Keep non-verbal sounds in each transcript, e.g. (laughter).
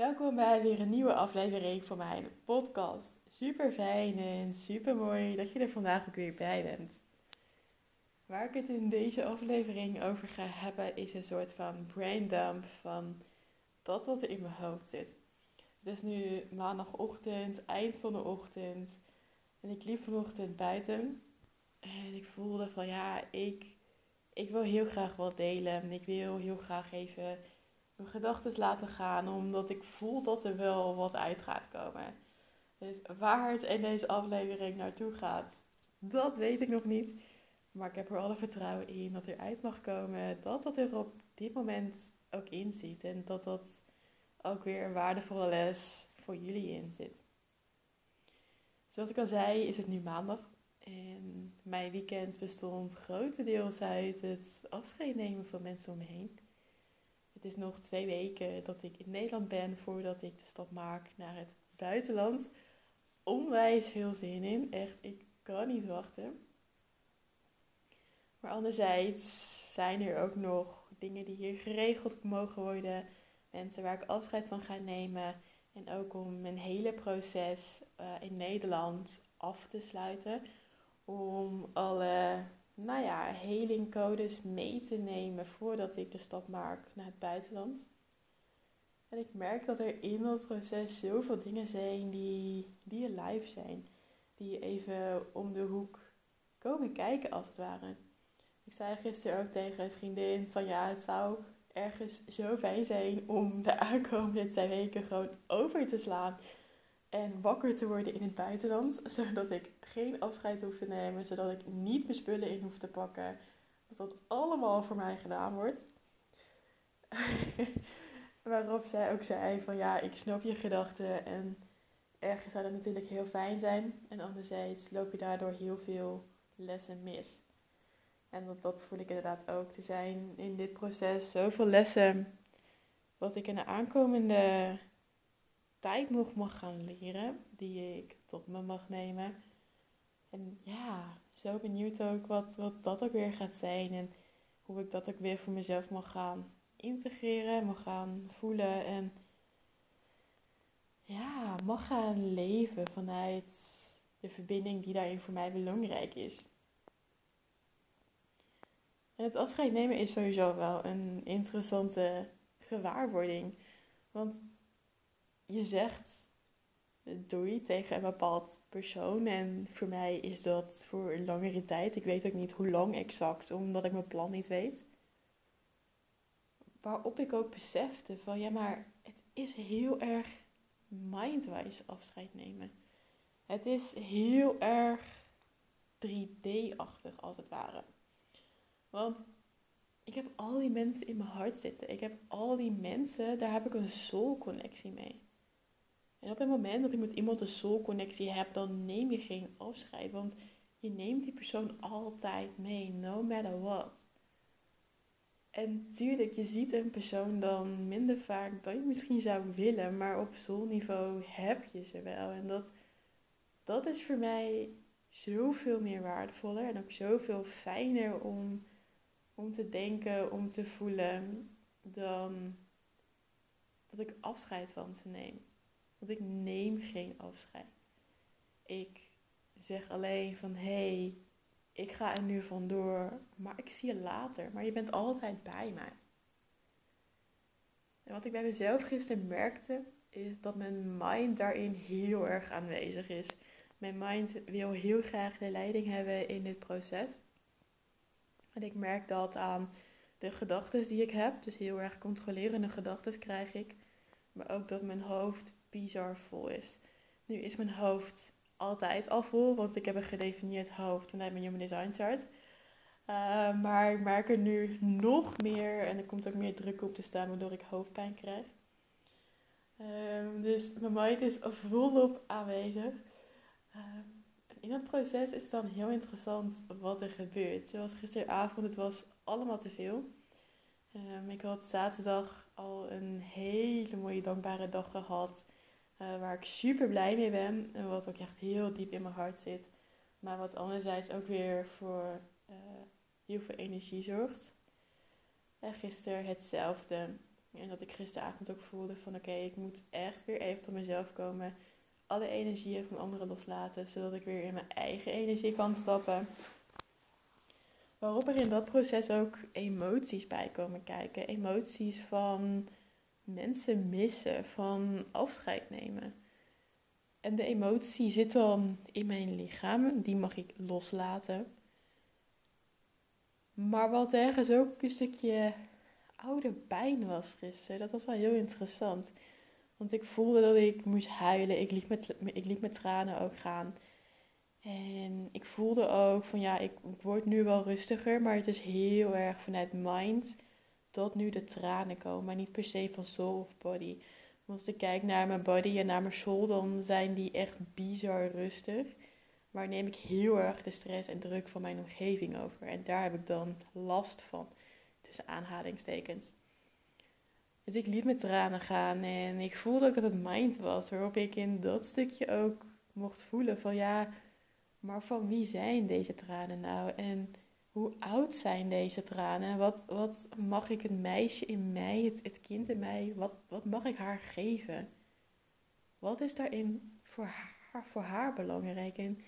Welkom bij weer een nieuwe aflevering van mijn podcast. Super fijn en super mooi dat je er vandaag ook weer bij bent. Waar ik het in deze aflevering over ga hebben is een soort van braindump van dat wat er in mijn hoofd zit. Het is nu maandagochtend, eind van de ochtend en ik liep vanochtend buiten en ik voelde van ja, ik, ik wil heel graag wat delen. Ik wil heel graag even mijn gedachten laten gaan, omdat ik voel dat er wel wat uit gaat komen. Dus waar het in deze aflevering naartoe gaat, dat weet ik nog niet. Maar ik heb er alle vertrouwen in dat er uit mag komen, dat dat er op dit moment ook in zit. En dat dat ook weer een waardevolle les voor jullie in zit. Zoals ik al zei, is het nu maandag. En mijn weekend bestond grotendeels uit het afscheid nemen van mensen om me heen. Het is nog twee weken dat ik in Nederland ben voordat ik de stap maak naar het buitenland. Onwijs veel zin in. Echt, ik kan niet wachten. Maar anderzijds zijn er ook nog dingen die hier geregeld mogen worden. Mensen waar ik afscheid van ga nemen. En ook om mijn hele proces uh, in Nederland af te sluiten. Om alle nou ja, healingcodes mee te nemen voordat ik de stap maak naar het buitenland. En ik merk dat er in dat proces zoveel dingen zijn die, die live zijn. Die even om de hoek komen kijken als het ware. Ik zei gisteren ook tegen een vriendin van ja, het zou ergens zo fijn zijn om de aankomende twee weken gewoon over te slaan en wakker te worden in het buitenland, (laughs) zodat ik geen afscheid hoef te nemen, zodat ik niet mijn spullen in hoef te pakken, dat dat allemaal voor mij gedaan wordt. (laughs) Waarop zij ook zei van ja, ik snap je gedachten en ergens zou dat natuurlijk heel fijn zijn en anderzijds loop je daardoor heel veel lessen mis. En dat, dat voel ik inderdaad ook. Er zijn in dit proces zoveel lessen wat ik in de aankomende tijd nog mag gaan leren, die ik tot me mag nemen. En ja, zo benieuwd ook wat, wat dat ook weer gaat zijn en hoe ik dat ook weer voor mezelf mag gaan integreren, mag gaan voelen en ja, mag gaan leven vanuit de verbinding die daarin voor mij belangrijk is. En het afscheid nemen is sowieso wel een interessante gewaarwording. Want je zegt doei tegen een bepaald persoon. En voor mij is dat voor een langere tijd. Ik weet ook niet hoe lang exact, omdat ik mijn plan niet weet. Waarop ik ook besefte van ja, maar het is heel erg mindwise afscheid nemen. Het is heel erg 3D-achtig als het ware. Want ik heb al die mensen in mijn hart zitten. Ik heb al die mensen, daar heb ik een soul-connectie mee. En op het moment dat ik met iemand een soul-connectie heb, dan neem je geen afscheid. Want je neemt die persoon altijd mee, no matter what. En tuurlijk, je ziet een persoon dan minder vaak dan je misschien zou willen, maar op soulniveau heb je ze wel. En dat, dat is voor mij zoveel meer waardevoller en ook zoveel fijner om om te denken, om te voelen, dan dat ik afscheid van ze neem. Want ik neem geen afscheid. Ik zeg alleen van hé, hey, ik ga er nu vandoor, maar ik zie je later. Maar je bent altijd bij mij. En wat ik bij mezelf gisteren merkte, is dat mijn mind daarin heel erg aanwezig is. Mijn mind wil heel graag de leiding hebben in dit proces. En ik merk dat aan de gedachten die ik heb. Dus heel erg controlerende gedachten krijg ik. Maar ook dat mijn hoofd bizar vol is. Nu is mijn hoofd altijd al vol, want ik heb een gedefinieerd hoofd vanuit mijn Human Design Chart. Uh, maar ik merk er nu nog meer en er komt ook meer druk op te staan, waardoor ik hoofdpijn krijg. Um, dus mijn mind is volop aanwezig. Um, in het proces is het dan heel interessant wat er gebeurt. Zoals gisteravond, het was allemaal te veel. Um, ik had zaterdag al een hele mooie dankbare dag gehad. Uh, waar ik super blij mee ben. En wat ook echt heel diep in mijn hart zit. Maar wat anderzijds ook weer voor uh, heel veel energie zorgt. En gisteren hetzelfde. En dat ik gisteravond ook voelde van oké, ik moet echt weer even tot mezelf komen. Alle energieën van anderen loslaten, zodat ik weer in mijn eigen energie kan stappen. Waarop er in dat proces ook emoties bij komen kijken. Emoties van mensen missen, van afscheid nemen. En de emotie zit dan in mijn lichaam, die mag ik loslaten. Maar wat ergens ook een stukje oude pijn was gisteren, dat was wel heel interessant. Want ik voelde dat ik moest huilen, ik liet met, ik liet mijn tranen ook gaan. En ik voelde ook van ja, ik word nu wel rustiger, maar het is heel erg vanuit mind tot nu de tranen komen, maar niet per se van soul of body. Want als ik kijk naar mijn body en naar mijn soul, dan zijn die echt bizar rustig. Maar neem ik heel erg de stress en druk van mijn omgeving over. En daar heb ik dan last van, tussen aanhalingstekens. Dus ik liet mijn tranen gaan en ik voelde ook dat het mind was, waarop ik in dat stukje ook mocht voelen van ja, maar van wie zijn deze tranen nou? En hoe oud zijn deze tranen? Wat, wat mag ik het meisje in mij, het, het kind in mij, wat, wat mag ik haar geven? Wat is daarin voor haar, voor haar belangrijk? En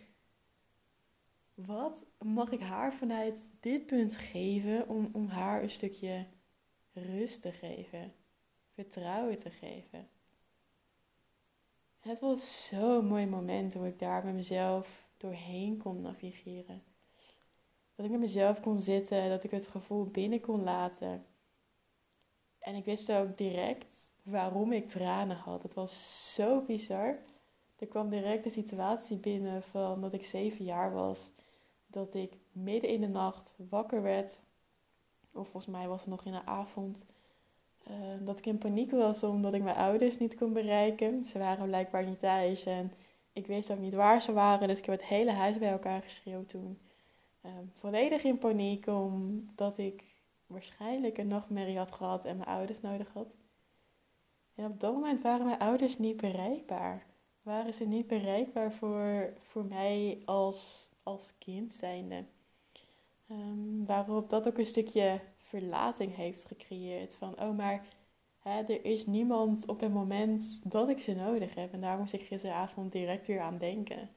wat mag ik haar vanuit dit punt geven om, om haar een stukje rust te geven, vertrouwen te geven? Het was zo'n mooi moment hoe ik daar met mezelf doorheen kon navigeren. Dat ik met mezelf kon zitten, dat ik het gevoel binnen kon laten. En ik wist ook direct waarom ik tranen had. Het was zo bizar. Er kwam direct de situatie binnen van dat ik zeven jaar was. Dat ik midden in de nacht wakker werd. Of volgens mij was het nog in de avond. Uh, dat ik in paniek was omdat ik mijn ouders niet kon bereiken. Ze waren blijkbaar niet thuis en ik wist ook niet waar ze waren. Dus ik heb het hele huis bij elkaar geschreeuwd toen. Um, volledig in paniek omdat ik waarschijnlijk een nachtmerrie had gehad en mijn ouders nodig had. En op dat moment waren mijn ouders niet bereikbaar. Waren ze niet bereikbaar voor, voor mij als, als kind zijnde. Um, waarop dat ook een stukje verlating heeft gecreëerd. Van, oh maar hè, er is niemand op het moment dat ik ze nodig heb. En daar moest ik gisteravond direct weer aan denken.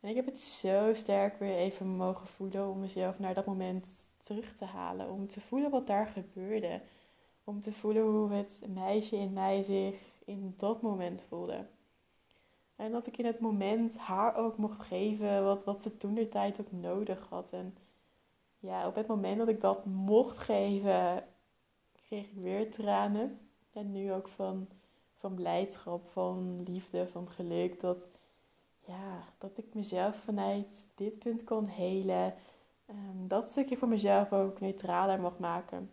En ik heb het zo sterk weer even mogen voelen om mezelf naar dat moment terug te halen. Om te voelen wat daar gebeurde. Om te voelen hoe het meisje in mij zich in dat moment voelde. En dat ik in het moment haar ook mocht geven wat, wat ze toen de tijd ook nodig had. En ja, op het moment dat ik dat mocht geven, kreeg ik weer tranen. En nu ook van, van blijdschap, van liefde, van geluk. Dat, ja, dat ik mezelf vanuit dit punt kon helen. Um, dat stukje voor mezelf ook neutraler mag maken.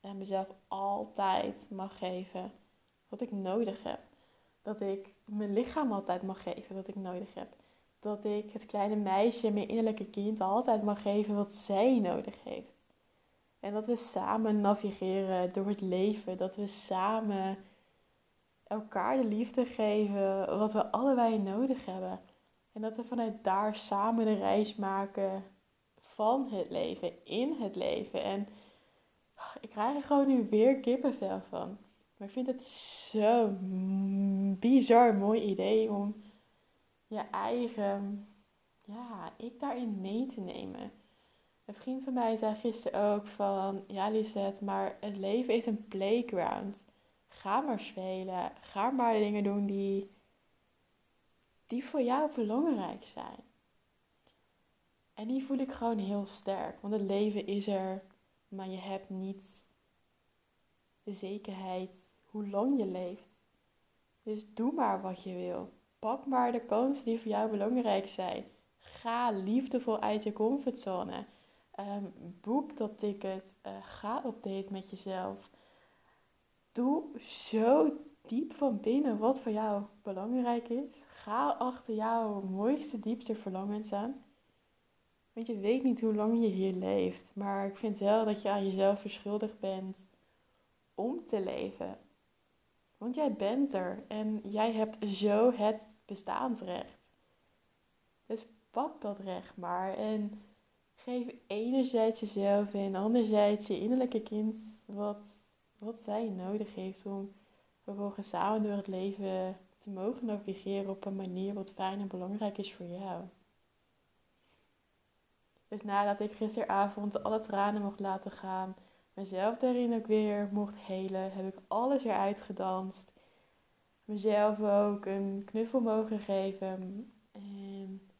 En mezelf altijd mag geven wat ik nodig heb. Dat ik mijn lichaam altijd mag geven wat ik nodig heb. Dat ik het kleine meisje, mijn innerlijke kind, altijd mag geven wat zij nodig heeft. En dat we samen navigeren door het leven. Dat we samen elkaar de liefde geven wat we allebei nodig hebben. En dat we vanuit daar samen de reis maken van het leven, in het leven. En ik krijg er gewoon nu weer kippenvel van. Maar ik vind het zo'n bizar mooi idee om je eigen, ja, ik daarin mee te nemen. Een vriend van mij zei gisteren ook van, ja Lisette, maar het leven is een playground ga maar spelen. Ga maar dingen doen die, die voor jou belangrijk zijn. En die voel ik gewoon heel sterk. Want het leven is er, maar je hebt niet de zekerheid hoe lang je leeft. Dus doe maar wat je wil. Pak maar de kansen die voor jou belangrijk zijn. Ga liefdevol uit je comfortzone. Um, boek dat ticket. Uh, ga op date met jezelf. Doe zo diep van binnen wat voor jou belangrijk is. Ga achter jouw mooiste, diepste verlangens aan. Want je weet niet hoe lang je hier leeft. Maar ik vind wel dat je aan jezelf verschuldigd bent om te leven. Want jij bent er en jij hebt zo het bestaansrecht. Dus pak dat recht maar en geef enerzijds jezelf en anderzijds je innerlijke kind wat wat zij nodig heeft om vervolgens samen door het leven te mogen navigeren op een manier wat fijn en belangrijk is voor jou. Dus nadat ik gisteravond alle tranen mocht laten gaan, mezelf daarin ook weer mocht helen, heb ik alles eruit gedanst. Mezelf ook een knuffel mogen geven. En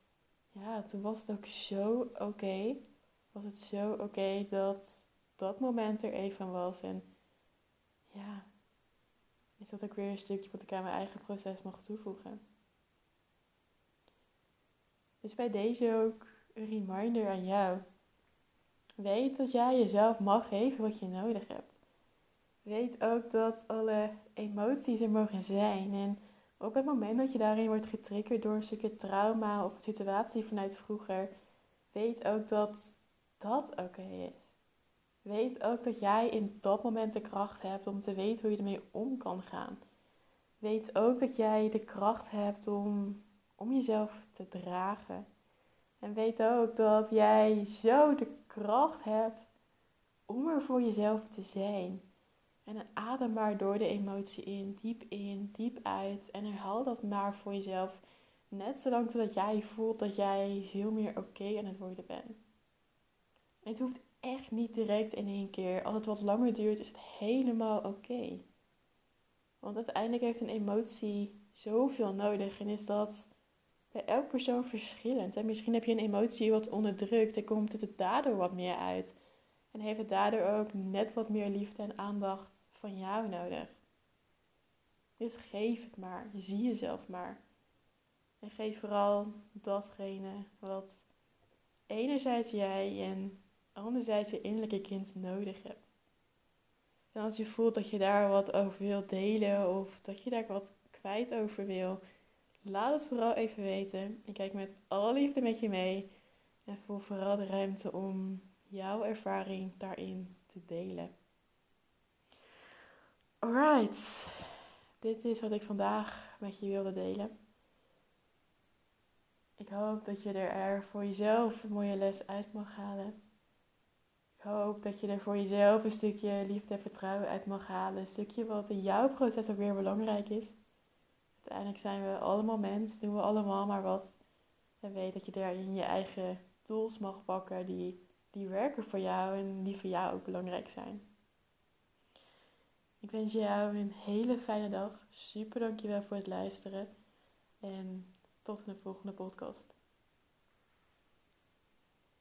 ja, toen was het ook zo oké. Was het zo oké dat dat moment er even was. En ja, is dat ook weer een stukje wat ik aan mijn eigen proces mag toevoegen. Dus bij deze ook een reminder aan jou. Weet dat jij jezelf mag geven wat je nodig hebt. Weet ook dat alle emoties er mogen zijn. En op het moment dat je daarin wordt getriggerd door een stukje trauma of een situatie vanuit vroeger, weet ook dat dat oké is. Weet ook dat jij in dat moment de kracht hebt om te weten hoe je ermee om kan gaan. Weet ook dat jij de kracht hebt om, om jezelf te dragen. En weet ook dat jij zo de kracht hebt om er voor jezelf te zijn. En adem maar door de emotie in, diep in, diep uit. En herhaal dat maar voor jezelf. Net zolang totdat jij voelt dat jij veel meer oké aan het worden bent. En het hoeft echt niet direct in één keer. Als het wat langer duurt, is het helemaal oké. Want uiteindelijk heeft een emotie zoveel nodig. En is dat bij elk persoon verschillend. En misschien heb je een emotie wat onderdrukt en komt het daardoor wat meer uit. En heeft het daardoor ook net wat meer liefde en aandacht van jou nodig. Dus geef het maar. Zie jezelf maar. En geef vooral datgene wat enerzijds jij en anderzijds je innerlijke kind nodig hebt. En als je voelt dat je daar wat over wil delen of dat je daar wat kwijt over wil, laat het vooral even weten. Ik kijk met alle liefde met je mee en voel vooral de ruimte om jouw ervaring daarin te delen. Alright, dit is wat ik vandaag met je wilde delen. Ik hoop dat je er voor jezelf een mooie les uit mag halen. Ik hoop dat je er voor jezelf een stukje liefde en vertrouwen uit mag halen. Een stukje wat in jouw proces ook weer belangrijk is. Uiteindelijk zijn we allemaal mens, doen we allemaal maar wat. En weet dat je daarin je eigen tools mag pakken die, die werken voor jou en die voor jou ook belangrijk zijn. Ik wens jou een hele fijne dag. Super dankjewel voor het luisteren. En tot in de volgende podcast.